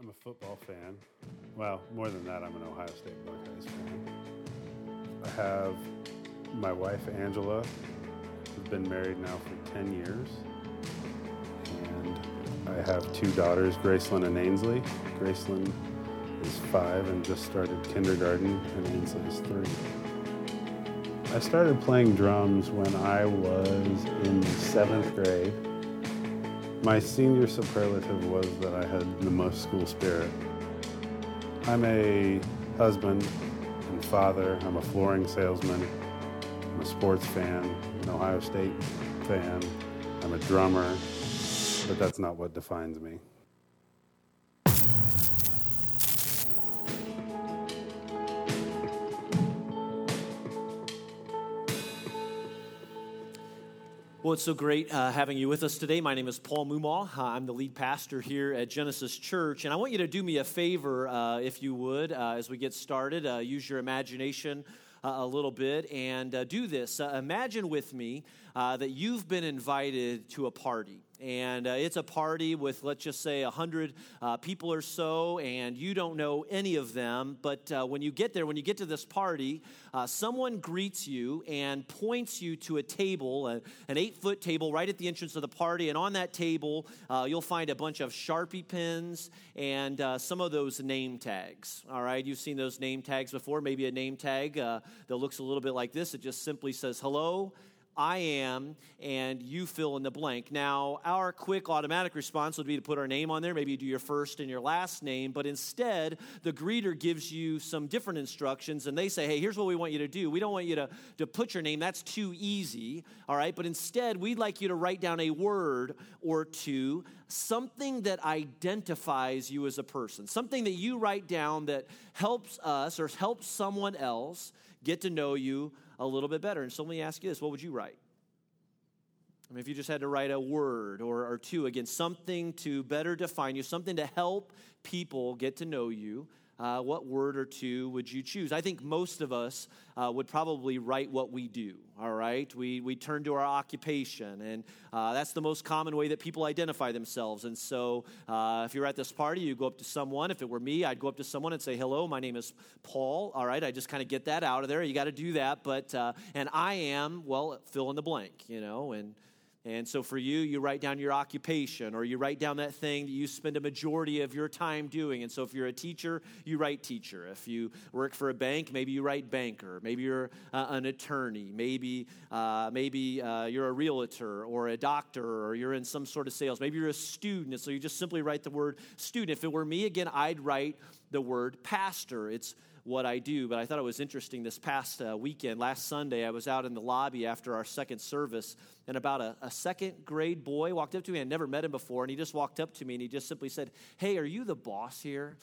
I'm a football fan. Well, more than that, I'm an Ohio State Buckeyes fan. I have my wife, Angela, who's been married now for 10 years. And I have two daughters, Gracelyn and Ainsley. Gracelyn is five and just started kindergarten, and Ainsley is three. I started playing drums when I was in seventh grade. My senior superlative was that I had the most school spirit. I'm a husband and father. I'm a flooring salesman. I'm a sports fan, an Ohio State fan. I'm a drummer, but that's not what defines me. Well, it's so great uh, having you with us today. My name is Paul Mumaw. Uh, I'm the lead pastor here at Genesis Church. And I want you to do me a favor, uh, if you would, uh, as we get started. Uh, use your imagination a little bit and do this. imagine with me that you've been invited to a party and uh, it's a party with let's just say 100 uh, people or so and you don't know any of them. But uh, when you get there when you get to this party uh, someone greets you and points you to a table an eight foot table right at the entrance of the party. And on that table uh, you'll find a bunch of sharpie pens and uh, some of those name tags. All right? You've seen those name tags before? Maybe a name tag that looks a little bit like this. It just simply says hello I am, and you fill in the blank. Now, our quick automatic response would be to put our name on there. Maybe you do your first and your last name, but instead, the greeter gives you some different instructions, and they say, hey, here's what we want you to do. We don't want you to, to put your name, that's too easy, all right? But instead, we'd like you to write down a word or two, something that identifies you as a person, something that you write down that helps us or helps someone else get to know you a little bit better. And so let me ask you this what would you write? I mean, if you just had to write a word or, or two, again, something to better define you, something to help people get to know you, uh, what word or two would you choose? I think most of us uh, would probably write what we do, all right? We, we turn to our occupation, and uh, that's the most common way that people identify themselves. And so uh, if you're at this party, you go up to someone. If it were me, I'd go up to someone and say, Hello, my name is Paul, all right? I just kind of get that out of there. You got to do that. But, uh, and I am, well, fill in the blank, you know, and and so for you, you write down your occupation or you write down that thing that you spend a majority of your time doing. And so if you're a teacher, you write teacher. If you work for a bank, maybe you write banker. Maybe you're uh, an attorney. Maybe, uh, maybe uh, you're a realtor or a doctor or you're in some sort of sales. Maybe you're a student. And so you just simply write the word student. If it were me, again, I'd write the word pastor. It's what I do, but I thought it was interesting this past uh, weekend. Last Sunday, I was out in the lobby after our second service, and about a, a second grade boy walked up to me. I never met him before, and he just walked up to me and he just simply said, Hey, are you the boss here?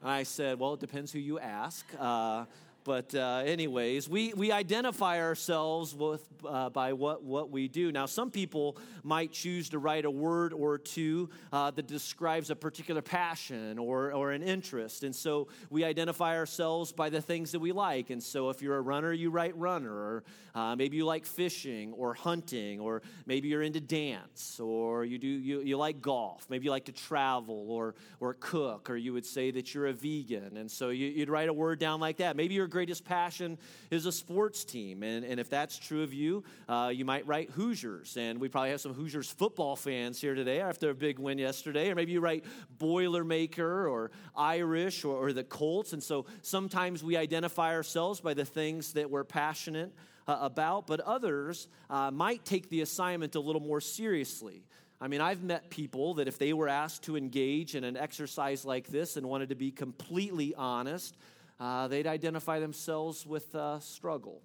and I said, Well, it depends who you ask. Uh, but uh, anyways, we, we identify ourselves with, uh, by what, what we do. Now, some people might choose to write a word or two uh, that describes a particular passion or, or an interest. And so we identify ourselves by the things that we like. And so if you're a runner, you write runner. Or uh, maybe you like fishing or hunting. Or maybe you're into dance. Or you, do, you, you like golf. Maybe you like to travel or, or cook. Or you would say that you're a vegan. And so you, you'd write a word down like that. Maybe you're greatest passion is a sports team. And, and if that's true of you, uh, you might write Hoosiers. And we probably have some Hoosiers football fans here today after a big win yesterday. Or maybe you write Boilermaker or Irish or, or the Colts. And so sometimes we identify ourselves by the things that we're passionate uh, about, but others uh, might take the assignment a little more seriously. I mean, I've met people that if they were asked to engage in an exercise like this and wanted to be completely honest, uh, they'd identify themselves with uh, struggle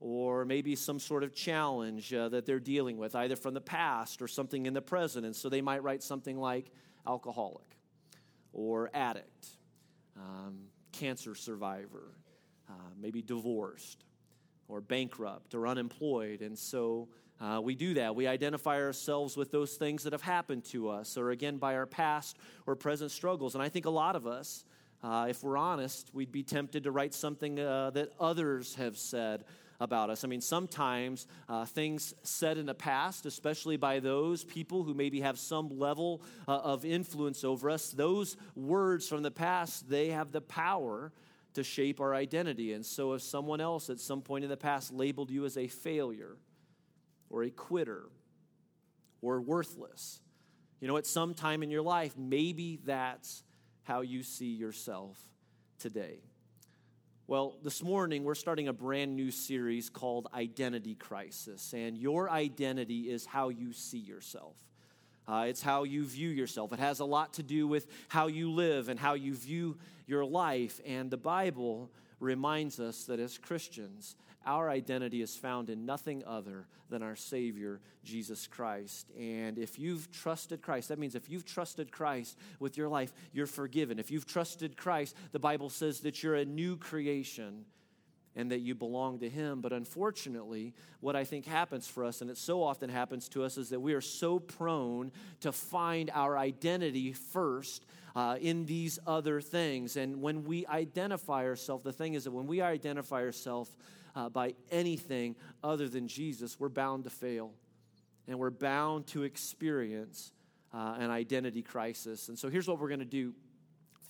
or maybe some sort of challenge uh, that they're dealing with, either from the past or something in the present. And so they might write something like alcoholic or addict, um, cancer survivor, uh, maybe divorced or bankrupt or unemployed. And so uh, we do that. We identify ourselves with those things that have happened to us, or again, by our past or present struggles. And I think a lot of us, uh, if we're honest, we'd be tempted to write something uh, that others have said about us. I mean, sometimes uh, things said in the past, especially by those people who maybe have some level uh, of influence over us, those words from the past, they have the power to shape our identity. And so, if someone else at some point in the past labeled you as a failure or a quitter or worthless, you know, at some time in your life, maybe that's how you see yourself today. Well, this morning we're starting a brand new series called Identity Crisis, and your identity is how you see yourself. Uh, it's how you view yourself. It has a lot to do with how you live and how you view your life. And the Bible reminds us that as Christians, our identity is found in nothing other than our Savior, Jesus Christ. And if you've trusted Christ, that means if you've trusted Christ with your life, you're forgiven. If you've trusted Christ, the Bible says that you're a new creation and that you belong to Him. But unfortunately, what I think happens for us, and it so often happens to us, is that we are so prone to find our identity first uh, in these other things. And when we identify ourselves, the thing is that when we identify ourselves uh, by anything other than Jesus, we're bound to fail. And we're bound to experience uh, an identity crisis. And so here's what we're going to do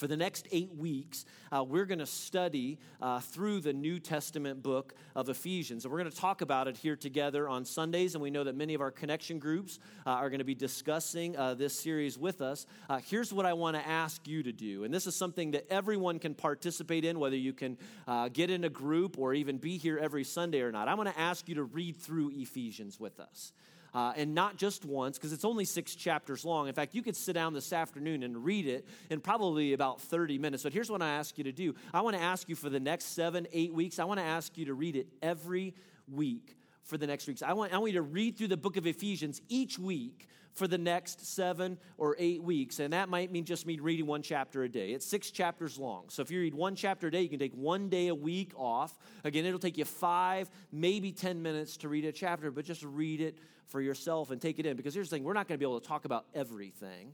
for the next eight weeks, uh, we're going to study uh, through the New Testament book of Ephesians. And we're going to talk about it here together on Sundays. And we know that many of our connection groups uh, are going to be discussing uh, this series with us. Uh, here's what I want to ask you to do. And this is something that everyone can participate in, whether you can uh, get in a group or even be here every Sunday or not. I want to ask you to read through Ephesians with us uh, and not just once, because it's only six chapters long. In fact, you could sit down this afternoon and read it in probably about 30 minutes. But here's what I ask you to do I want to ask you for the next seven, eight weeks, I want to ask you to read it every week for the next weeks. I want, I want you to read through the book of Ephesians each week for the next seven or eight weeks. And that might mean just me reading one chapter a day. It's six chapters long. So if you read one chapter a day, you can take one day a week off. Again, it'll take you five, maybe 10 minutes to read a chapter, but just read it for yourself and take it in. Because here's the thing we're not going to be able to talk about everything.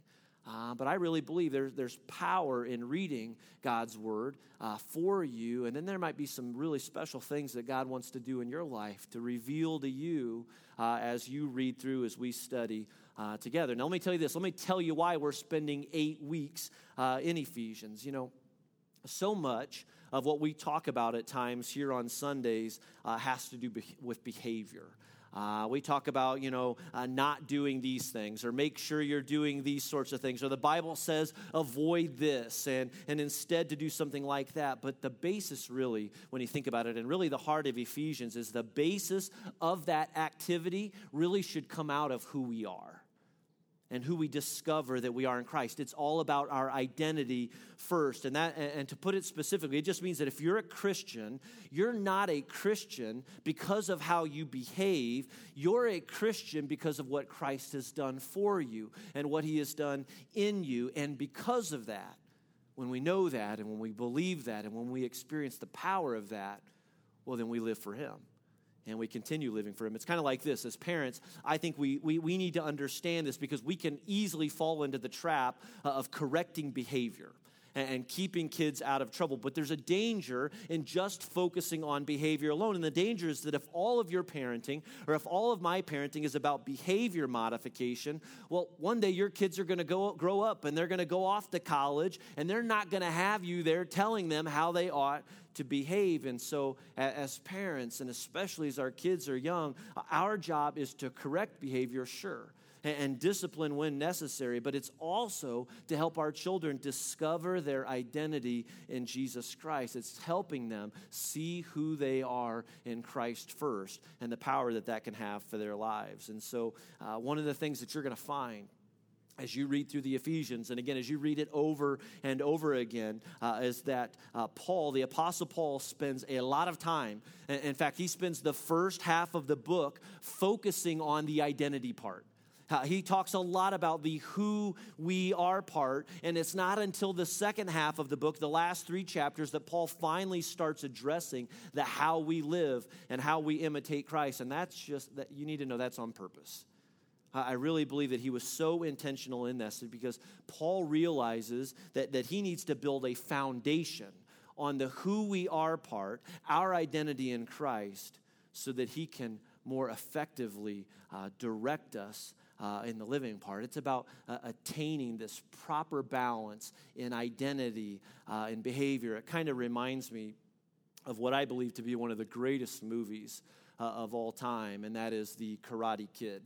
Uh, but I really believe there's, there's power in reading God's word uh, for you. And then there might be some really special things that God wants to do in your life to reveal to you uh, as you read through, as we study uh, together. Now, let me tell you this. Let me tell you why we're spending eight weeks uh, in Ephesians. You know, so much of what we talk about at times here on Sundays uh, has to do be- with behavior. Uh, we talk about, you know, uh, not doing these things or make sure you're doing these sorts of things. Or the Bible says avoid this and, and instead to do something like that. But the basis, really, when you think about it, and really the heart of Ephesians is the basis of that activity really should come out of who we are and who we discover that we are in Christ. It's all about our identity first. And that and to put it specifically, it just means that if you're a Christian, you're not a Christian because of how you behave. You're a Christian because of what Christ has done for you and what he has done in you. And because of that, when we know that and when we believe that and when we experience the power of that, well then we live for him and we continue living for him. It's kind of like this. As parents, I think we, we, we need to understand this because we can easily fall into the trap uh, of correcting behavior and keeping kids out of trouble. But there's a danger in just focusing on behavior alone. And the danger is that if all of your parenting or if all of my parenting is about behavior modification, well, one day your kids are going to go grow up and they're going to go off to college and they're not going to have you there telling them how they ought to behave. And so, as parents, and especially as our kids are young, our job is to correct behavior, sure and discipline when necessary, but it's also to help our children discover their identity in Jesus Christ. It's helping them see who they are in Christ first and the power that that can have for their lives. And so, uh, one of the things that you're going to find as you read through the Ephesians, and again, as you read it over and over again, uh, is that uh, Paul, the Apostle Paul, spends a lot of time. In fact, he spends the first half of the book focusing on the identity part. Uh, he talks a lot about the who we are part, and it's not until the second half of the book, the last three chapters, that Paul finally starts addressing the how we live and how we imitate Christ. And that's just that you need to know that's on purpose. I really believe that he was so intentional in this because Paul realizes that, that he needs to build a foundation on the who we are part, our identity in Christ, so that He can more effectively uh, direct us uh, in the living part. It's about uh, attaining this proper balance in identity uh, and behavior. It kind of reminds me of what I believe to be one of the greatest movies uh, of all time, and that is The Karate Kid.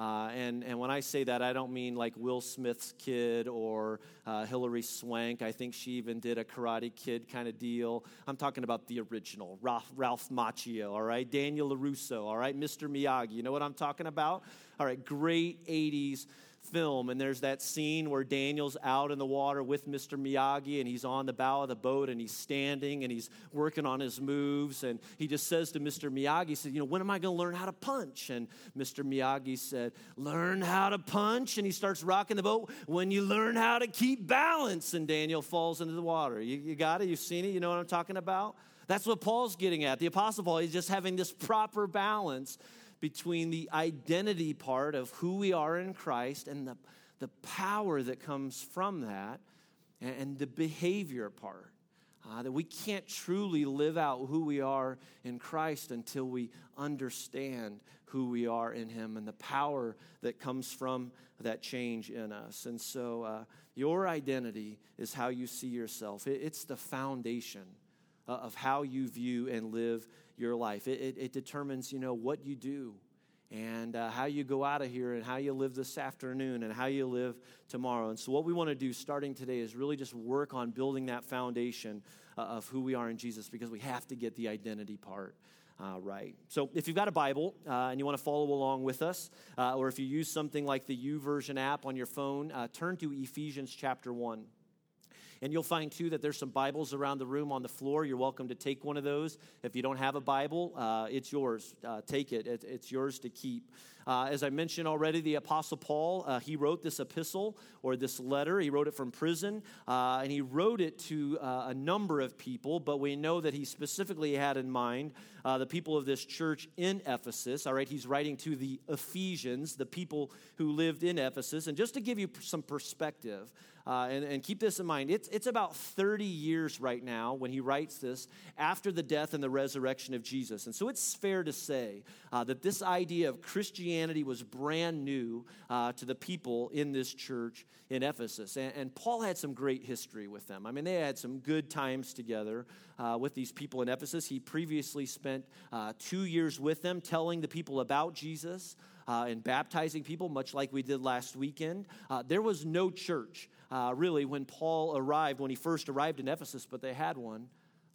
Uh, and, and when I say that, I don't mean like Will Smith's kid or uh, Hilary Swank. I think she even did a Karate Kid kind of deal. I'm talking about the original, Ralph, Ralph Macchio, all right? Daniel LaRusso, all right? Mr. Miyagi. You know what I'm talking about? All right, great 80s film, and there's that scene where Daniel's out in the water with Mr. Miyagi, and he's on the bow of the boat, and he's standing, and he's working on his moves, and he just says to Mr. Miyagi, he said, you know, when am I going to learn how to punch? And Mr. Miyagi said, learn how to punch, and he starts rocking the boat when you learn how to keep balance, and Daniel falls into the water. You, you got it? You've seen it? You know what I'm talking about? That's what Paul's getting at. The Apostle Paul, he's just having this proper balance between the identity part of who we are in Christ and the, the power that comes from that and, and the behavior part. Uh, that we can't truly live out who we are in Christ until we understand who we are in Him and the power that comes from that change in us. And so, uh, your identity is how you see yourself, it, it's the foundation uh, of how you view and live your life. It, it, it determines, you know, what you do and uh, how you go out of here and how you live this afternoon and how you live tomorrow. And so, what we want to do starting today is really just work on building that foundation uh, of who we are in Jesus because we have to get the identity part. Uh, right. So, if you've got a Bible uh, and you want to follow along with us, uh, or if you use something like the YouVersion app on your phone, uh, turn to Ephesians chapter 1. And you'll find too that there's some Bibles around the room on the floor. You're welcome to take one of those. If you don't have a Bible, uh, it's yours. Uh, take it. it, it's yours to keep. Uh, as I mentioned already, the Apostle Paul, uh, he wrote this epistle or this letter. He wrote it from prison, uh, and he wrote it to uh, a number of people, but we know that he specifically had in mind uh, the people of this church in Ephesus. All right, he's writing to the Ephesians, the people who lived in Ephesus. And just to give you some perspective, uh, and, and, keep this in mind, it's, it's about 30 years right now when he writes this after the death and the resurrection of Jesus. And so it's fair to say uh, that this idea of Christianity was brand new uh, to the people in this church in Ephesus. And, and, Paul had some great history with them. I mean, they had some good times together uh, with these people in Ephesus. He previously spent uh, two years with them telling the people about Jesus. Uh, and baptizing people, much like we did last weekend. Uh, there was no church, uh, really, when Paul arrived, when he first arrived in Ephesus, but they had one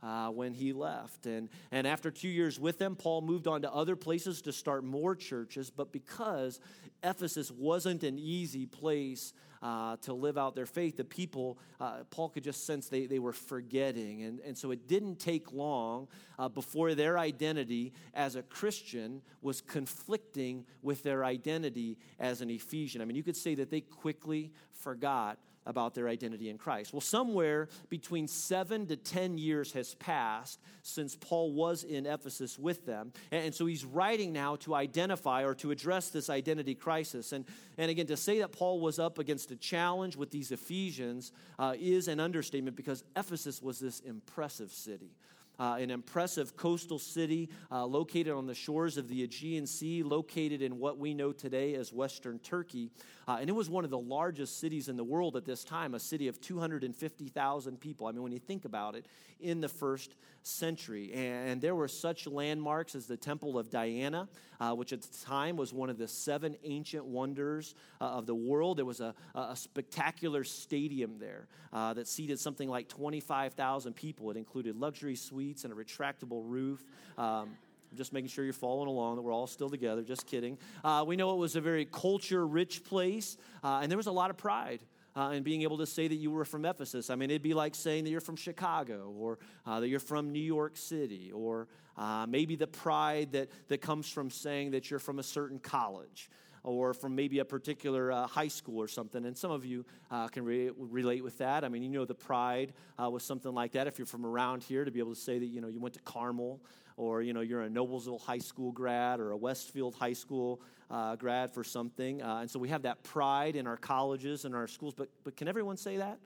uh, when he left. And, and after two years with them, Paul moved on to other places to start more churches. But because Ephesus wasn't an easy place uh, to live out their faith, the people, uh, Paul could just sense they, they were forgetting. And, and so it didn't take long uh, before their identity as a Christian was conflicting with their identity as an Ephesian. I mean, you could say that they quickly forgot about their identity in Christ. Well, somewhere between seven to 10 years has passed since Paul was in Ephesus with them. And, so he's writing now to identify or to address this identity crisis. And, and again, to say that Paul was up against a challenge with these Ephesians uh, is an understatement because Ephesus was this impressive city uh, an impressive coastal city uh, located on the shores of the Aegean Sea, located in what we know today as Western Turkey. Uh, and it was one of the largest cities in the world at this time, a city of 250,000 people. I mean, when you think about it, in the first century. And there were such landmarks as the Temple of Diana, uh, which at the time was one of the seven ancient wonders uh, of the world. There was a, a spectacular stadium there uh, that seated something like 25,000 people. It included luxury suites and a retractable roof. Um, just making sure you're following along, that we're all still together. Just kidding. Uh, we know it was a very culture rich place, uh, and there was a lot of pride uh, and being able to say that you were from Ephesus. I mean, it'd be like saying that you're from Chicago or uh, that you're from New York City or uh, maybe the pride that, that comes from saying that you're from a certain college or from maybe a particular uh, high school or something. And some of you uh, can re- relate with that. I mean, you know, the pride uh, was something like that. If you're from around here, to be able to say that, you know, you went to Carmel or you know you're a Noblesville High School grad or a Westfield High School uh, grad for something, uh, and so we have that pride in our colleges and our schools. But but can everyone say that?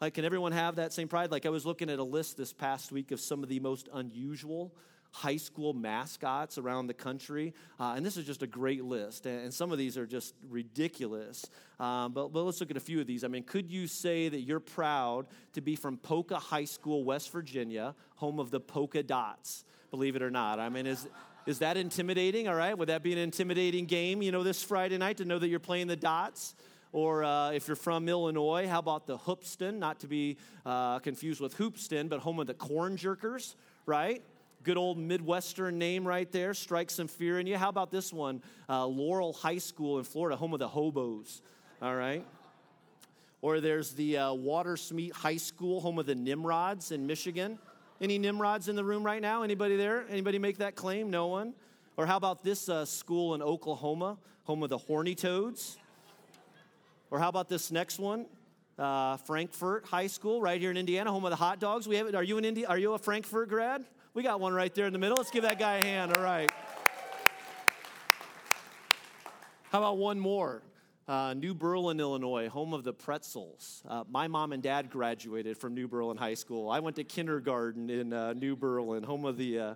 Like, can everyone have that same pride? Like, I was looking at a list this past week of some of the most unusual high school mascots around the country. Uh, and this is just a great list. And, some of these are just ridiculous. Um, but, but let's look at a few of these. I mean, could you say that you're proud to be from Poca High School, West Virginia, home of the polka dots? Believe it or not. I mean, is. Is that intimidating? All right. Would that be an intimidating game, you know, this Friday night to know that you're playing the dots? Or uh, if you're from Illinois, how about the Hoopeston? Not to be uh, confused with Hoopeston, but home of the corn jerkers, right? Good old Midwestern name right there. Strike some fear in you. How about this one? Uh, Laurel High School in Florida, home of the hobos. All right. Or there's the uh, Watersmeet High School, home of the Nimrods in Michigan. Any Nimrods in the room right now? Anybody there? Anybody make that claim? No one? Or how about this uh, school in Oklahoma, home of the Horny Toads? Or how about this next one? Uh, Frankfort High School, right here in Indiana, home of the hot dogs. We have. Are you an Indi- Are you a Frankfort grad? We got one right there in the middle. Let's give that guy a hand. All right. How about one more? Uh, New Berlin, Illinois, home of the pretzels. Uh, my mom and dad graduated from New Berlin High School. I went to kindergarten in uh, New Berlin, home of the uh,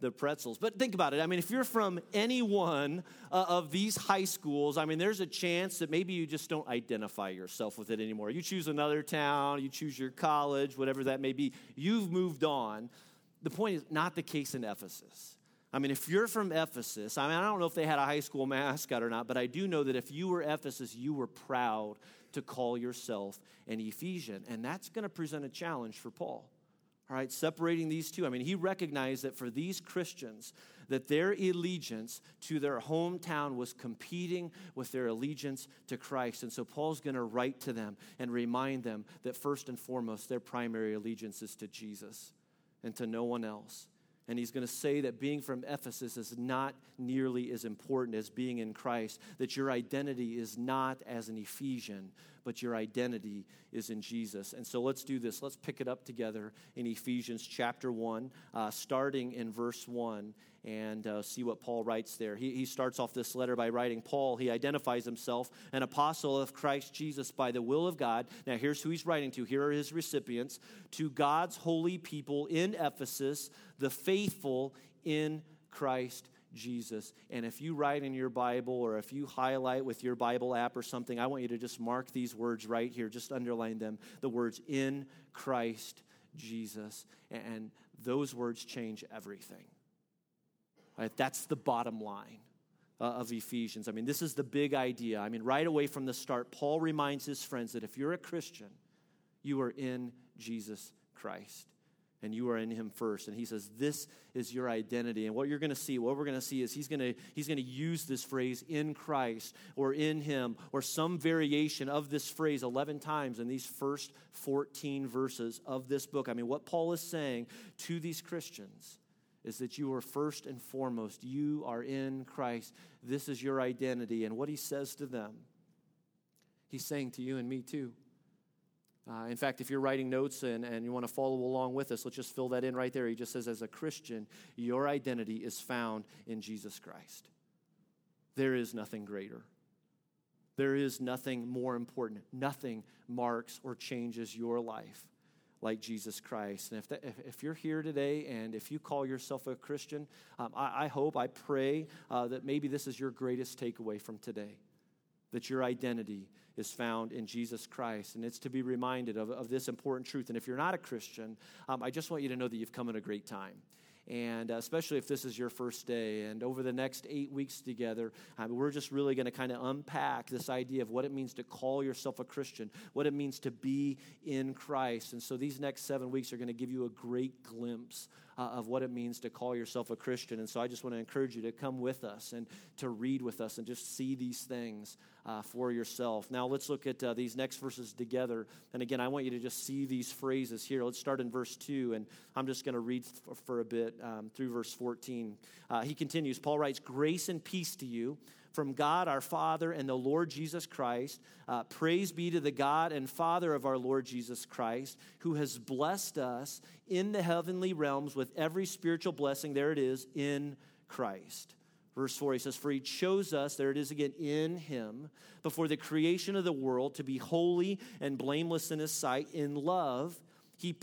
the pretzels. But think about it. I mean, if you're from any one uh, of these high schools, I mean, there's a chance that maybe you just don't identify yourself with it anymore. You choose another town, you choose your college, whatever that may be. You've moved on the point is not the case in Ephesus. I mean, if you're from Ephesus, I mean, I don't know if they had a high school mascot or not, but I do know that if you were Ephesus, you were proud to call yourself an Ephesian. And that's going to present a challenge for Paul. All right, separating these two. I mean, he recognized that for these Christians, that their allegiance to their hometown was competing with their allegiance to Christ. And so Paul's going to write to them and remind them that first and foremost, their primary allegiance is to Jesus and to no one else. And he's going to say that being from Ephesus is not nearly as important as being in Christ, that your identity is not as an Ephesian, but your identity is in Jesus. And so let's do this. Let's pick it up together in Ephesians chapter 1, uh, starting in verse 1 and uh, see what Paul writes there. He, he starts off this letter by writing Paul, he identifies himself an apostle of Christ Jesus by the will of God. Now, here's who he's writing to. Here are his recipients to God's holy people in Ephesus, the faithful in Christ Jesus. And if you write in your Bible or if you highlight with your Bible app or something, I want you to just mark these words right here, just underline them the words in Christ Jesus. And those words change everything. Right? That's the bottom line uh, of Ephesians. I mean, this is the big idea. I mean, right away from the start, Paul reminds his friends that if you're a Christian, you are in Jesus Christ and you are in him first and he says this is your identity and what you're going to see what we're going to see is he's going to he's going to use this phrase in christ or in him or some variation of this phrase 11 times in these first 14 verses of this book i mean what paul is saying to these christians is that you are first and foremost, you are in Christ. This is your identity. And what he says to them, he's saying to you and me too. Uh, in fact, if you're writing notes and, and you want to follow along with us, let's just fill that in right there. He just says, as a Christian, your identity is found in Jesus Christ. There is nothing greater. There is nothing more important. Nothing marks or changes your life like Jesus Christ. And if, that, if, if, you're here today and if you call yourself a Christian, um, I, I, hope, I pray uh, that maybe this is your greatest takeaway from today that your identity is found in Jesus Christ. And it's to be reminded of, of this important truth. And if you're not a Christian, um, I just want you to know that you've come at a great time and uh, especially if this is your first day. And over the next eight weeks together, we're just really going to kind of unpack this idea of what it means to call yourself a Christian, what it means to be in Christ. And so these next seven weeks are going to give you a great glimpse uh, of what it means to call yourself a Christian. And so I just want to encourage you to come with us and to read with us and just see these things uh, for yourself. Now let's look at uh, these next verses together. And again, I want you to just see these phrases here. Let's start in verse 2, and I'm just going to read for, a um, through verse 14. Uh, he continues Paul writes, Grace and peace to you from God our Father and the Lord Jesus Christ. Uh, praise be to the God and Father of our Lord Jesus Christ, who has blessed us in the heavenly realms with every spiritual blessing. There it is, in Christ. Verse 4, he says, For he chose us, there it is again, in him, before the creation of the world, to be holy and blameless in his sight. In love, he,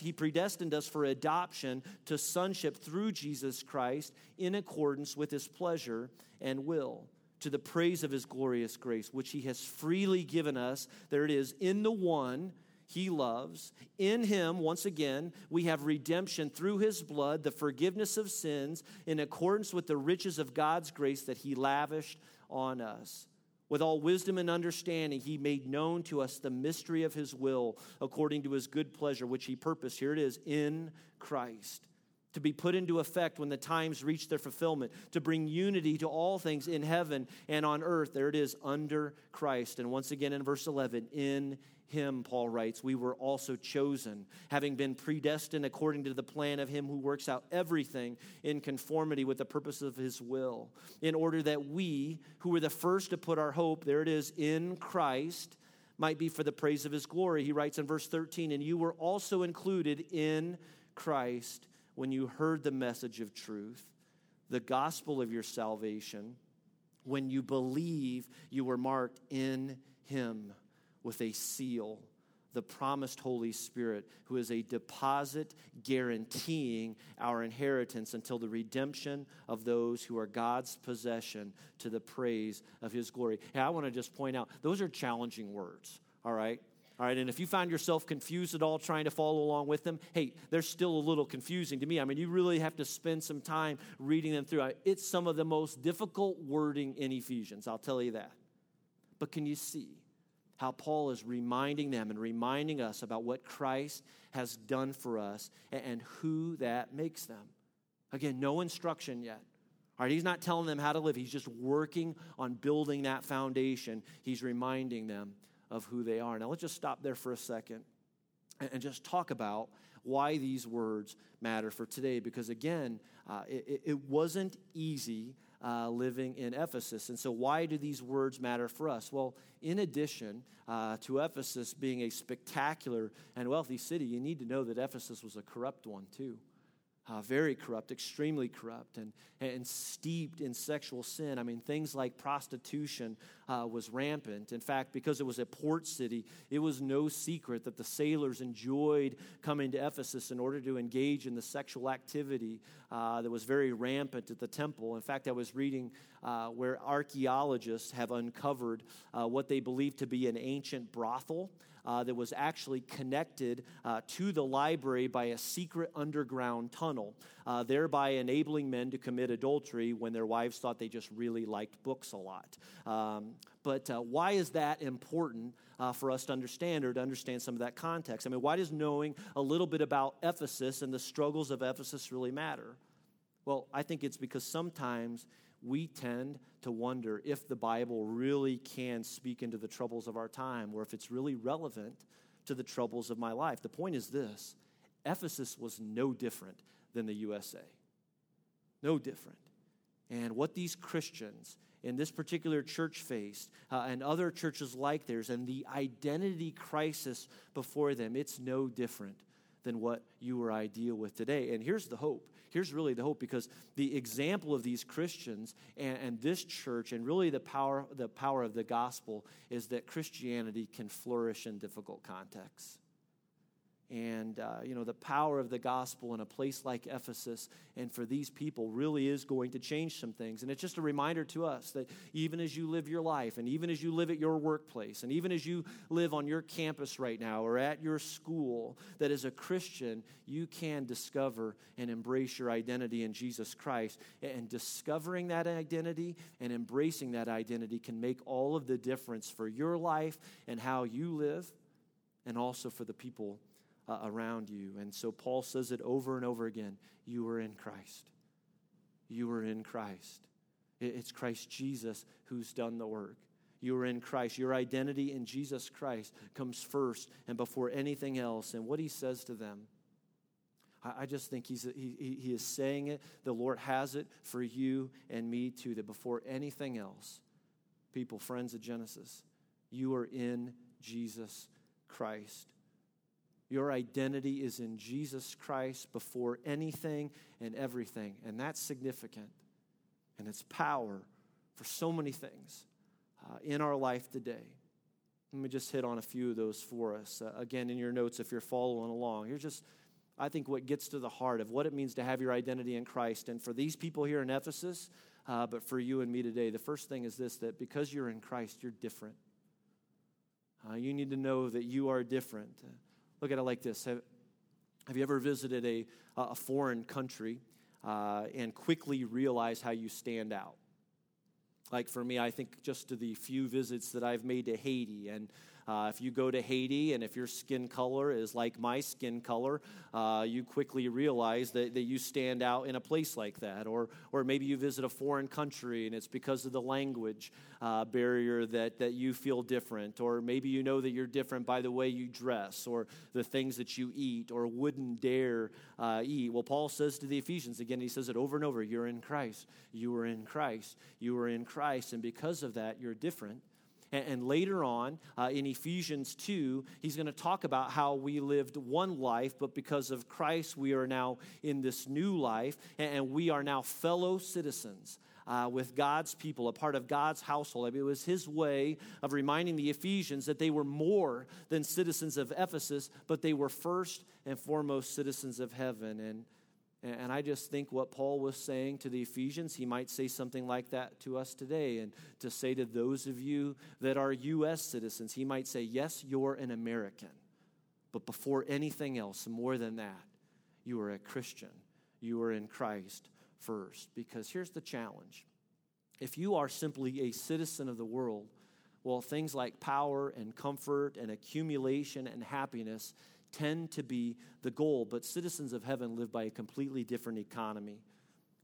he predestined us for adoption to sonship through Jesus Christ in accordance with his pleasure and will, to the praise of his glorious grace, which he has freely given us. There it is, in the one he loves. In him, once again, we have redemption through his blood, the forgiveness of sins, in accordance with the riches of God's grace that he lavished on us. With all wisdom and understanding, he made known to us the mystery of his will according to his good pleasure, which he purposed. Here it is in Christ. To be put into effect when the times reach their fulfillment, to bring unity to all things in heaven and on earth. There it is, under Christ. And once again in verse 11, in him, Paul writes, we were also chosen, having been predestined according to the plan of him who works out everything in conformity with the purpose of his will, in order that we, who were the first to put our hope, there it is, in Christ, might be for the praise of his glory. He writes in verse 13, and you were also included in Christ when you heard the message of truth, the gospel of your salvation. When you believe, you were marked in him with a seal, the promised Holy Spirit, who is a deposit guaranteeing our inheritance until the redemption of those who are God's possession to the praise of his glory. Hey, I want to just point out, those are challenging words, all right? All right, and if you find yourself confused at all trying to follow along with them, hey, they're still a little confusing to me. I mean, you really have to spend some time reading them through. It's some of the most difficult wording in Ephesians, I'll tell you that. But can you see? How Paul is reminding them and reminding us about what Christ has done for us and who that makes them. Again, no instruction yet. All right, he's not telling them how to live. He's just working on building that foundation. He's reminding them of who they are. Now, let's just stop there for a second and just talk about why these words matter for today. Because again, uh, it, it, wasn't easy uh, living in Ephesus. And so, why do these words matter for us? Well, in addition uh, to Ephesus being a spectacular and wealthy city, you need to know that Ephesus was a corrupt one too uh, very corrupt, extremely corrupt, and, and steeped in sexual sin. I mean, things like prostitution uh, was rampant. In fact, because it was a port city, it was no secret that the sailors enjoyed coming to Ephesus in order to engage in the sexual activity uh, that was very rampant at the temple. In fact, I was reading uh, where archaeologists have uncovered uh, what they believe to be an ancient brothel uh, that was actually connected uh, to the library by a secret underground tunnel, uh, thereby enabling men to commit adultery when their wives thought they just really liked books a lot. Um, but uh, why is that important uh, for us to understand or to understand some of that context? I mean, why does knowing a little bit about Ephesus and the struggles of Ephesus really matter? Well, I think it's because sometimes we tend to wonder if the Bible really can speak into the troubles of our time or if it's really relevant to the troubles of my life. The point is this Ephesus was no different than the USA. No different. And what these Christians in this particular church faced uh, and other churches like theirs and the identity crisis before them, it's no different than what you or I deal with today. And here's the hope. Here's really the hope because the example of these Christians and, and this church and really the power, the power of the gospel is that Christianity can flourish in difficult contexts and uh, you know the power of the gospel in a place like ephesus and for these people really is going to change some things. And it's just a reminder to us that even as you live your life and even as you live at your workplace and even as you live on your campus right now or at your school that as a christian you can discover and embrace your identity in jesus christ. And discovering that identity and embracing that identity can make all of the difference for your life and how you live and also for the people uh, around you. And so Paul says it over and over again you are in Christ. You are in Christ. It's Christ Jesus who's done the work. You are in Christ. Your identity in Jesus Christ comes first and before anything else. And what he says to them, I just think he's, he, he is saying it. The Lord has it for you and me too, that before anything else, people, friends of Genesis, you are in Jesus Christ. Your identity is in Jesus Christ before anything and everything. And that's significant. And it's power for so many things uh, in our life today. Let me just hit on a few of those for us. Uh, again, in your notes, if you're following along, here's just, I think, what gets to the heart of what it means to have your identity in Christ. And for these people here in Ephesus, uh, but for you and me today, the first thing is this that because you're in Christ, you're different. Uh, you need to know that you are different. Look at it like this Have, have you ever visited a, a foreign country uh, and quickly realized how you stand out? Like for me, I think just to the few visits that I've made to Haiti and uh, if you go to Haiti and if your skin color is like my skin color, uh, you quickly realize that, that you stand out in a place like that. Or, or maybe you visit a foreign country and it's because of the language uh, barrier that, that you feel different. Or maybe you know that you're different by the way you dress or the things that you eat or wouldn't dare uh, eat. Well, Paul says to the Ephesians, again, he says it over and over you're in Christ. You are in Christ. You are in Christ. And because of that, you're different. And, and later on uh, in Ephesians 2, he's going to talk about how we lived one life, but because of Christ, we are now in this new life, and, and we are now fellow citizens. Uh, with God's people, a part of God's household. I mean, it was his way of reminding the Ephesians that they were more than citizens of Ephesus, but they were first and foremost citizens of heaven. And and I just think what Paul was saying to the Ephesians, he might say something like that to us today. And to say to those of you that are U.S. citizens, he might say, Yes, you're an American. But before anything else, more than that, you are a Christian. You are in Christ first. Because here's the challenge if you are simply a citizen of the world, well, things like power and comfort and accumulation and happiness tend to be the goal, but citizens of heaven live by a completely different economy.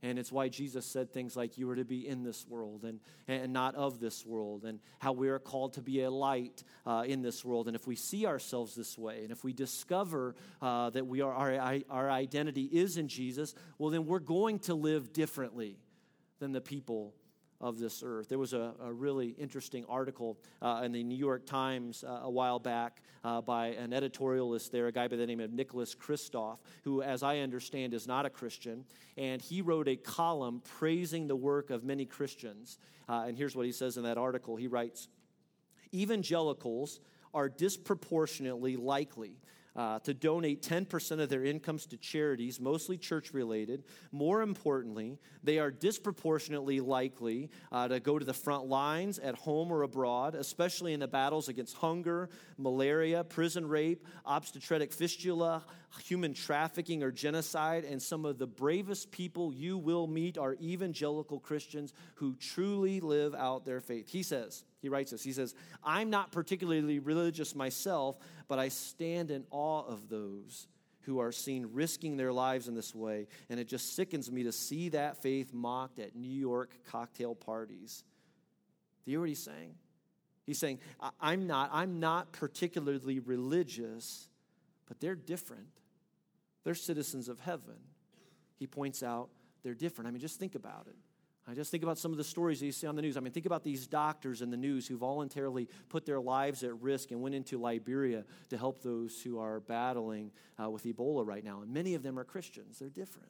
And it's why Jesus said things like, You are to be in this world and, and not of this world, and how we are called to be a light uh, in this world. And if we see ourselves this way, and if we discover uh, that we are, our, our identity is in Jesus, well, then we're going to live differently than the people of this earth. There was a, a really interesting article uh, in the New York Times uh, a while back uh, by an editorialist there, a guy by the name of Nicholas Kristof, who, as I understand, is not a Christian. And he wrote a column praising the work of many Christians. Uh, and here's what he says in that article he writes Evangelicals are disproportionately likely uh, to donate 10% of their incomes to charities, mostly church related. More importantly, they are disproportionately likely uh, to go to the front lines at home or abroad, especially in the battles against hunger, malaria, prison rape, obstetric fistula, human trafficking, or genocide. And some of the bravest people you will meet are evangelical Christians who truly live out their faith. He says, he writes this. He says, I'm not particularly religious myself, but I stand in awe of those who are seen risking their lives in this way. And it just sickens me to see that faith mocked at New York cocktail parties. Do you hear what he's saying? He's saying, I'm not, I'm not particularly religious, but they're different. They're citizens of heaven. He points out they're different. I mean, just think about it. I just think about some of the stories that you see on the news. I mean, think about these doctors in the news who voluntarily put their lives at risk and went into Liberia to help those who are battling uh, with Ebola right now. And many of them are Christians, they're different.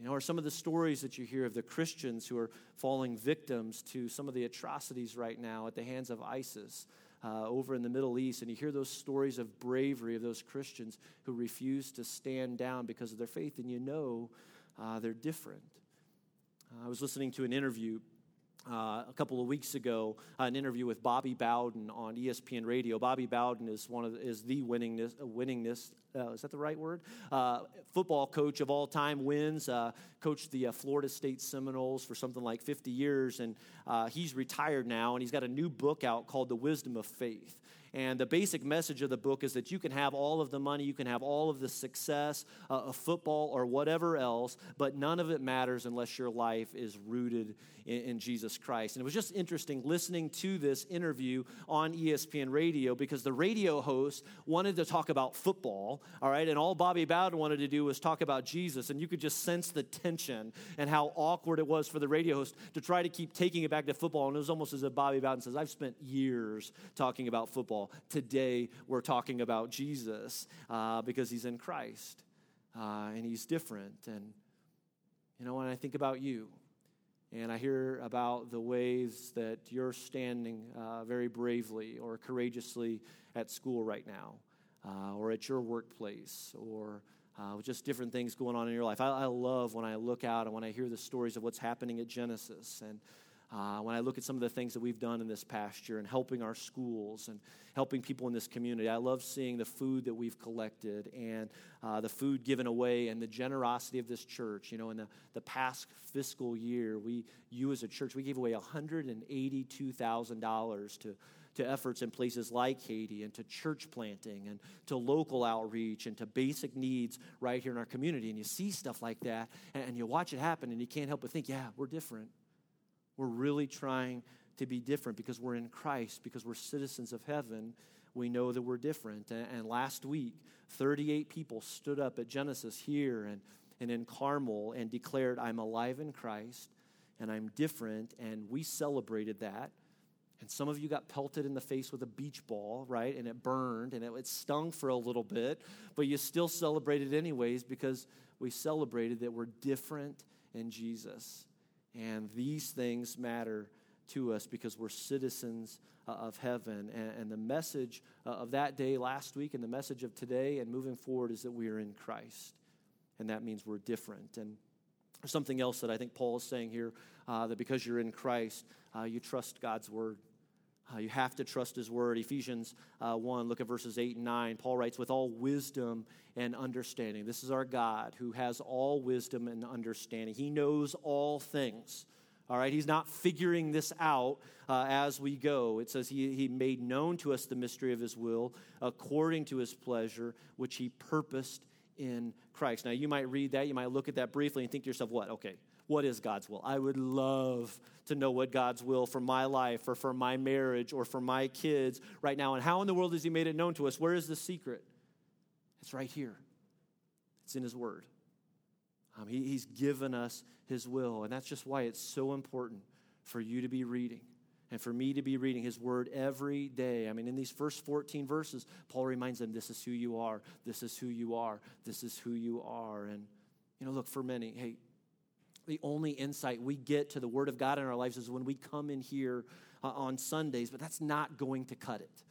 You know, or some of the stories that you hear of the Christians who are falling victims to some of the atrocities right now at the hands of ISIS. Uh, over in the Middle East, and you hear those stories of bravery of those Christians who refuse to stand down because of their faith, and you know uh, they're different. I was listening to an interview uh, a couple of weeks ago, uh, an interview with Bobby Bowden on ESPN Radio. Bobby Bowden is one of the, is the winningness, uh, winningest uh, is that the right word? Uh, football coach of all time wins. Uh, coached the Florida State Seminoles for something like 50 years, and he's retired now, and he's got a new book out called The Wisdom of Faith. And the basic message of the book is that you can have all of the money, you can have all of the success uh, of football or whatever else, but none of it matters unless your life is rooted in, in Jesus Christ. And it was just interesting listening to this interview on ESPN radio because the radio host wanted to talk about football, all right, and all Bobby Bowden wanted to do was talk about Jesus. And you could just sense the tension and how awkward it was for the radio host to try to keep taking it back to football. And it was almost as if Bobby Bowden says, I've spent years talking about football. Today, we're talking about Jesus uh, because he's in Christ uh, and he's different. And, you know, when I think about you, And I hear about the ways that you're standing uh, very bravely or courageously at school right now, uh, or at your workplace, or uh, just different things going on in your life. I, I, love when I look out and when I hear the stories of what's happening at Genesis and uh, when I look at some of the things that we've done in this past year and helping our schools and helping people in this community, I love seeing the food that we've collected and uh, the food given away and the generosity of this church. You know, in the, the past fiscal year, we, you as a church, we gave away $182,000 to to efforts in places like Haiti and to church planting and to local outreach and to basic needs right here in our community. And you see stuff like that and, and you watch it happen and you can't help but think, yeah, we're different. We're really trying to be different because we're in Christ, because we're citizens of heaven. We know that we're different. And, and last week, 38 people stood up at Genesis here and, and in Carmel and declared, I'm alive in Christ and I'm different. And we celebrated that. And some of you got pelted in the face with a beach ball, right? And it burned and it, it stung for a little bit, but you still celebrated anyways because we celebrated that we're different in Jesus. And these things matter to us because we're citizens uh, of heaven. And, the message uh, of that day last week and the message of today and moving forward is that we are in Christ. And that means we're different. And something else that I think Paul is saying here uh, that because you're in Christ, uh, you trust God's word. Uh, you have to trust his word. Ephesians uh, 1, look at verses 8 and 9. Paul writes, with all wisdom and understanding. This is our God who has all wisdom and understanding. He knows all things. All right, he's not figuring this out uh, as we go. It says he, he made known to us the mystery of his will according to his pleasure, which he purposed in Christ. Now, you might read that, you might look at that briefly and think to yourself, what? Okay, what is God's will? I would love to know what God's will for my life or for my marriage or for my kids right now. And how in the world has He made it known to us? Where is the secret? It's right here, it's in His Word. Um, he, he's given us His will. And that's just why it's so important for you to be reading and for me to be reading his word every day. I mean, in these first 14 verses, Paul reminds them this is who you are, this is who you are, this is who you are. And, you know, look, for many, hey, the only insight we get to the Word of God in our lives is when we come in here uh, on Sundays, but that's not going to cut it.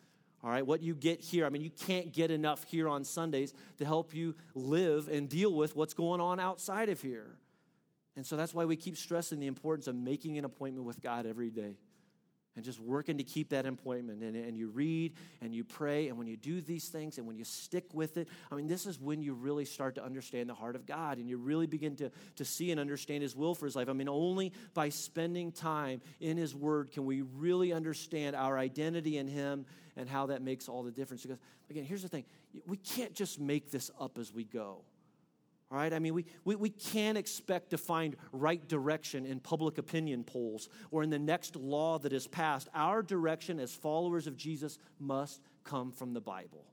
All right, what you get here, I mean, you can't get enough here on Sundays to help you live and deal with what's going on outside of here. And so that's why we keep stressing the importance of making an appointment with God every day and just working to keep that appointment. And, and you read and you pray, and when you do these things and when you stick with it, I mean, this is when you really start to understand the heart of God and you really begin to, to see and understand His will for His life. I mean, only by spending time in His Word can we really understand our identity in Him and how that makes all the difference. Because, again, here's the thing we can't just make this up as we go. All right? I mean, we, we, we can't expect to find right direction in public opinion polls or in the next law that is passed. Our direction as followers of Jesus must come from the Bible.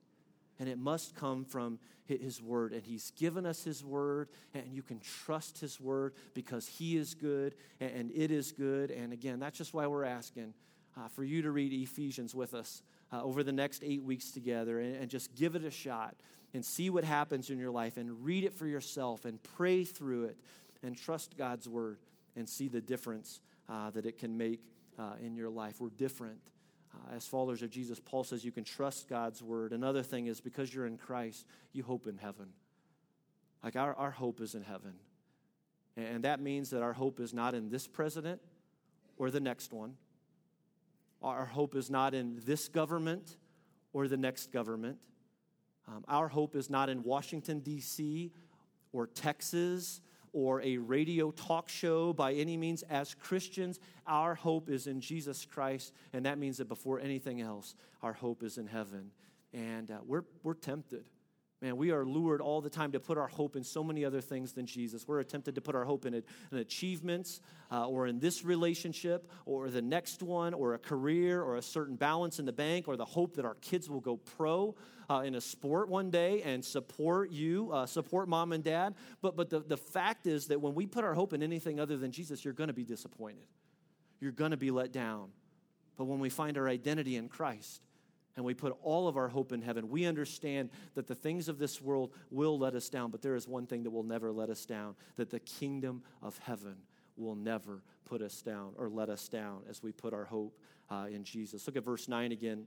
And it must come from His Word. And He's given us His Word, and you can trust His Word because He is good and it is good. And again, that's just why we're asking uh, for you to read Ephesians with us uh, over the next eight weeks together and, and just give it a shot and see what happens in your life and read it for yourself and pray through it and trust God's word and see the difference uh, that it can make uh, in your life. We're different. Uh, as followers of Jesus, Paul says you can trust God's word. Another thing is because you're in Christ, you hope in heaven. Like our, our hope is in heaven. And that means that our hope is not in this president or the next one. Our hope is not in this government or the next government. Um, our hope is not in Washington, D.C., or Texas, or a radio talk show by any means. As Christians, our hope is in Jesus Christ, and that means that before anything else, our hope is in heaven. And uh, we're, we're tempted Man, we are lured all the time to put our hope in so many other things than Jesus. We're tempted to put our hope in, it, in achievements uh, or in this relationship or the next one or a career or a certain balance in the bank or the hope that our kids will go pro uh, in a sport one day and support you, uh, support mom and dad. But, but the, the fact is that when we put our hope in anything other than Jesus, you're going to be disappointed. You're going to be let down. But when we find our identity in Christ, and we put all of our hope in heaven, we understand that the things of this world will let us down, but there is one thing that will never let us down that the kingdom of heaven will never put us down or let us down as we put our hope uh, in Jesus. Look at verse 9 again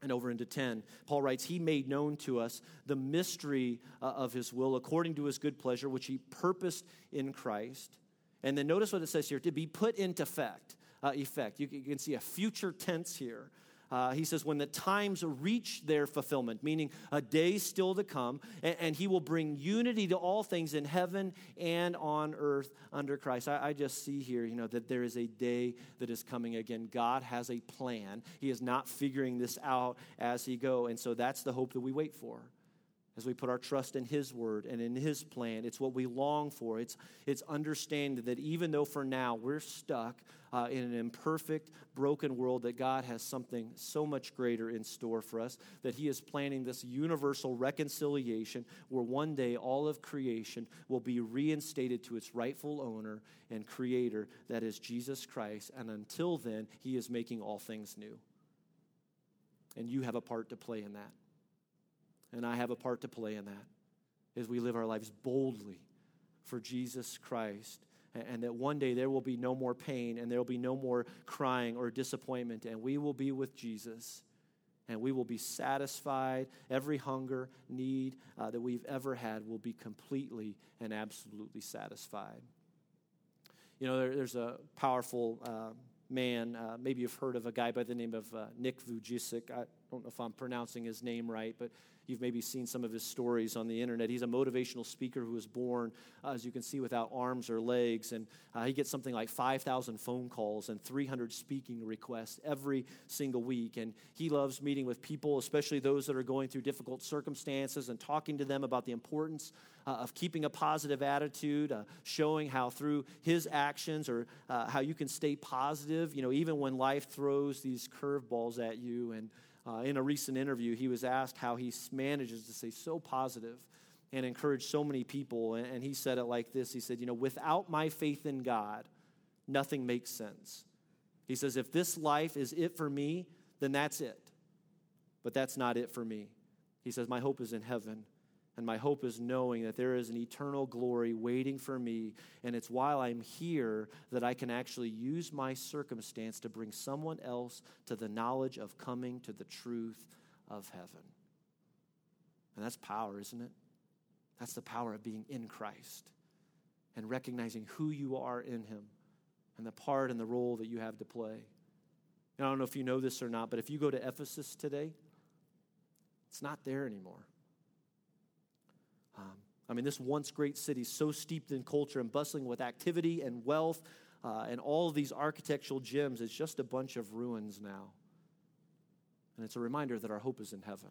and over into 10 paul writes he made known to us the mystery uh, of his will according to his good pleasure which he purposed in christ. And then notice what it says here to be put into effect uh, effect. You, you can see a future tense here uh, he says, when the times reach their fulfillment, meaning a day still to come, and, and, he will bring unity to all things in heaven and on earth under Christ. I, I just see here, you know, that there is a day that is coming again. God has a plan. He is not figuring this out as he go, and so that's the hope that we wait for as we put our trust in His Word and in His plan. It's what we long for. It's, it's understanding that even though for now we're stuck uh, in an imperfect, broken world, that God has something so much greater in store for us, that He is planning this universal reconciliation where one day all of creation will be reinstated to its rightful owner and creator, that is Jesus Christ. And until then, He is making all things new. And you have a part to play in that and I have a part to play in that as we live our lives boldly for Jesus Christ. And that one day there will be no more pain and there will be no more crying or disappointment, and we will be with Jesus and we will be satisfied. Every hunger, need uh, that we've ever had will be completely and absolutely satisfied. You know, there, there's a powerful uh, man. Uh, maybe you've heard of a guy by the name of uh, Nick Vujicic. I don't know if I'm pronouncing his name right, but You've maybe seen some of his stories on the internet. He's a motivational speaker who was born, uh, as you can see, without arms or legs. And uh, he gets something like 5,000 phone calls and 300 speaking requests every single week. And he loves meeting with people, especially those that are going through difficult circumstances, and talking to them about the importance uh, of keeping a positive attitude, uh, showing how through his actions or uh, how you can stay positive, you know, even when life throws these curveballs at you. And uh, in a recent interview, he was asked how he manages to stay so positive and encourage so many people. And, and he said it like this He said, You know, without my faith in God, nothing makes sense. He says, If this life is it for me, then that's it. But that's not it for me. He says, My hope is in heaven. And my hope is knowing that there is an eternal glory waiting for me. And it's while I'm here that I can actually use my circumstance to bring someone else to the knowledge of coming to the truth of heaven. And that's power, isn't it? That's the power of being in Christ and recognizing who you are in Him and the part and the role that you have to play. And I don't know if you know this or not, but if you go to Ephesus today, it's not there anymore. Um, I mean, this once great city, so steeped in culture and bustling with activity and wealth uh, and all of these architectural gems, is just a bunch of ruins now. And it's a reminder that our hope is in heaven.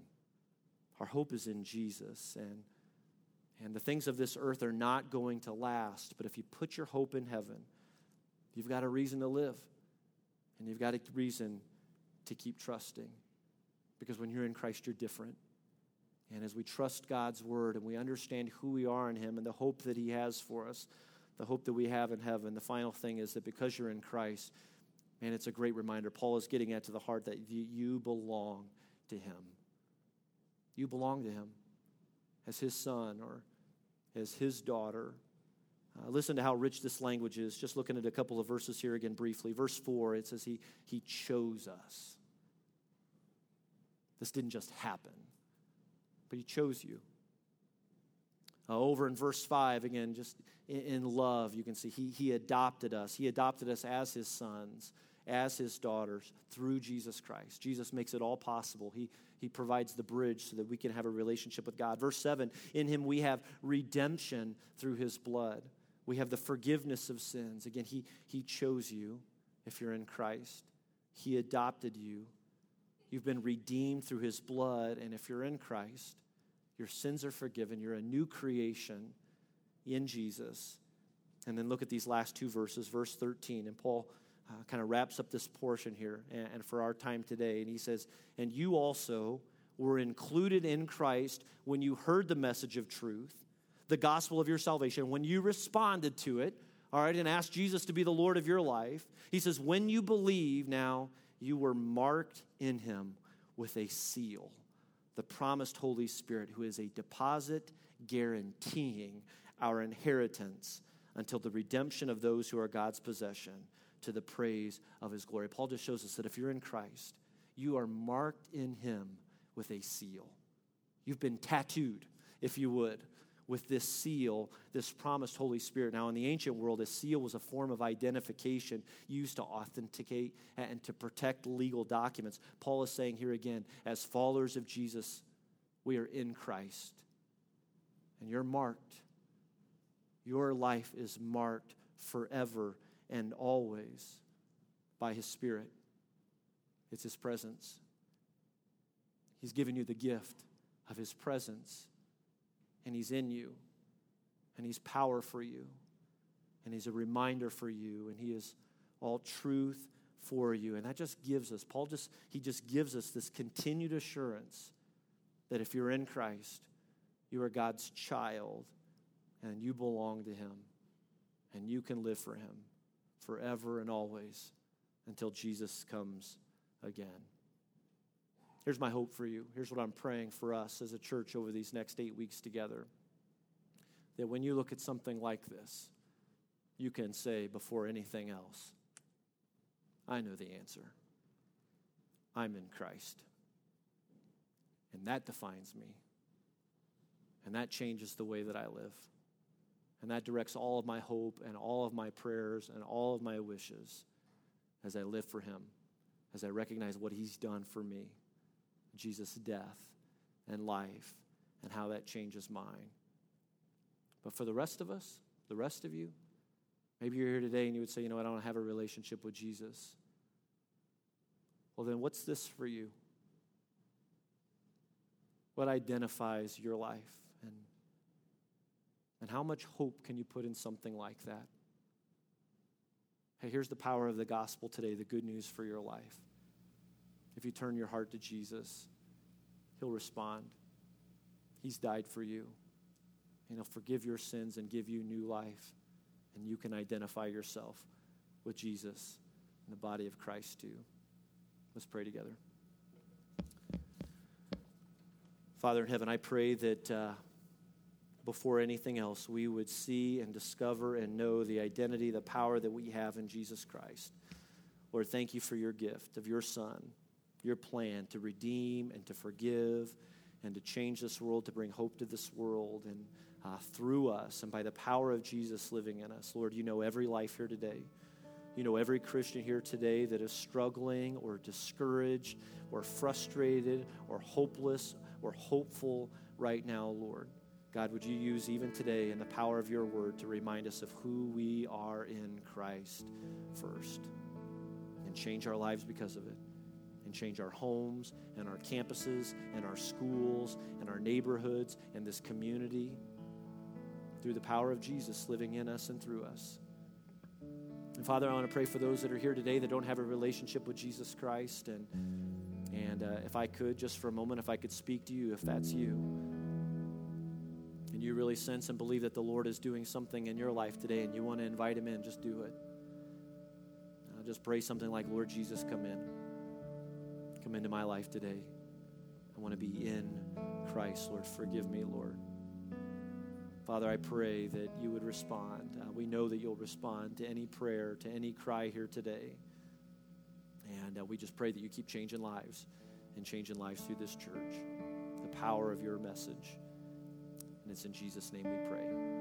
Our hope is in Jesus. And, and the things of this earth are not going to last. But if you put your hope in heaven, you've got a reason to live. And you've got a reason to keep trusting. Because when you're in Christ, you're different. And as we trust God's word and we understand who we are in Him and the hope that He has for us, the hope that we have in heaven, the final thing is that because you're in Christ, man, it's a great reminder. Paul is getting at to the heart that you belong to Him. You belong to Him as His son or as His daughter. Uh, listen to how rich this language is. Just looking at a couple of verses here again briefly. Verse 4, it says, He, he chose us. This didn't just happen but He chose you. Uh, over in verse 5, again, just in, in love, you can see he, he adopted us. He adopted us as His sons, as His daughters through Jesus Christ. Jesus makes it all possible. He, he provides the bridge so that we can have a relationship with God. Verse 7 In Him we have redemption through His blood. We have the forgiveness of sins. Again, He, he chose you if you're in Christ, He adopted you. You've been redeemed through His blood. And if you're in Christ, your sins are forgiven. You're a new creation in Jesus. And then look at these last two verses, verse 13. And Paul uh, kind of wraps up this portion here and, and for our time today. And he says, And you also were included in Christ when you heard the message of truth, the gospel of your salvation, when you responded to it, all right, and asked Jesus to be the Lord of your life. He says, When you believe, now you were marked in him with a seal the promised Holy Spirit, who is a deposit guaranteeing our inheritance until the redemption of those who are God's possession to the praise of his glory. Paul just shows us that if you're in Christ, you are marked in him with a seal. You've been tattooed, if you would, with this seal, this promised Holy Spirit. Now, in the ancient world, a seal was a form of identification used to authenticate and to protect legal documents. Paul is saying here again, as followers of Jesus, we are in Christ. And you're marked. Your life is marked forever and always by His Spirit. It's His presence. He's given you the gift of His presence and He's in you, and He's power for you, and He's a reminder for you, and He is all truth for you. And that just gives us, Paul just, he just gives us this continued assurance that if you're in Christ, you are God's child and you belong to Him and you can live for Him forever and always until Jesus comes again. Here's my hope for you. Here's what I'm praying for us as a church over these next eight weeks together. That when you look at something like this, you can say before anything else, I know the answer. I'm in Christ. And that defines me. And that changes the way that I live. And that directs all of my hope and all of my prayers and all of my wishes as I live for Him, as I recognize what He's done for me. Jesus' death and life and how that changes mine. But for the rest of us, the rest of you, maybe you're here today and you would say, you know, I don't have a relationship with Jesus. Well, then what's this for you? What identifies your life? And, and how much hope can you put in something like that? Hey, here's the power of the gospel today, the good news for your life. If you turn your heart to Jesus, He'll respond. He's died for you. And He'll forgive your sins and give you new life. And you can identify yourself with Jesus and the body of Christ too. Let's pray together. Father in heaven, I pray that uh, before anything else, we would see and discover and know the identity, the power that we have in Jesus Christ. Lord, thank you for your gift of your Son your plan to redeem and to forgive and to change this world, to bring hope to this world, and uh, through us and by the power of Jesus living in us. Lord, you know every life here today. You know every Christian here today that is struggling or discouraged or frustrated or hopeless or hopeful right now, Lord. God, would you use even today in the power of your word to remind us of who we are in Christ first and change our lives because of it and change our homes and our campuses and our schools and our neighborhoods and this community through the power of Jesus living in us and through us. And Father, I want to pray for those that are here today that don't have a relationship with Jesus Christ. And, and uh, if I could, just for a moment, if I could speak to you, if that's you, and you really sense and believe that the Lord is doing something in your life today and you want to invite Him in, just do it. I'll just pray something like, Lord Jesus, come in. Come into my life today. I want to be in Christ, Lord. Forgive me, Lord. Father, I pray that you would respond. Uh, we know that you'll respond to any prayer, to any cry here today. And uh, we just pray that you keep changing lives and changing lives through this church. The power of your message. And it's in Jesus' name we pray.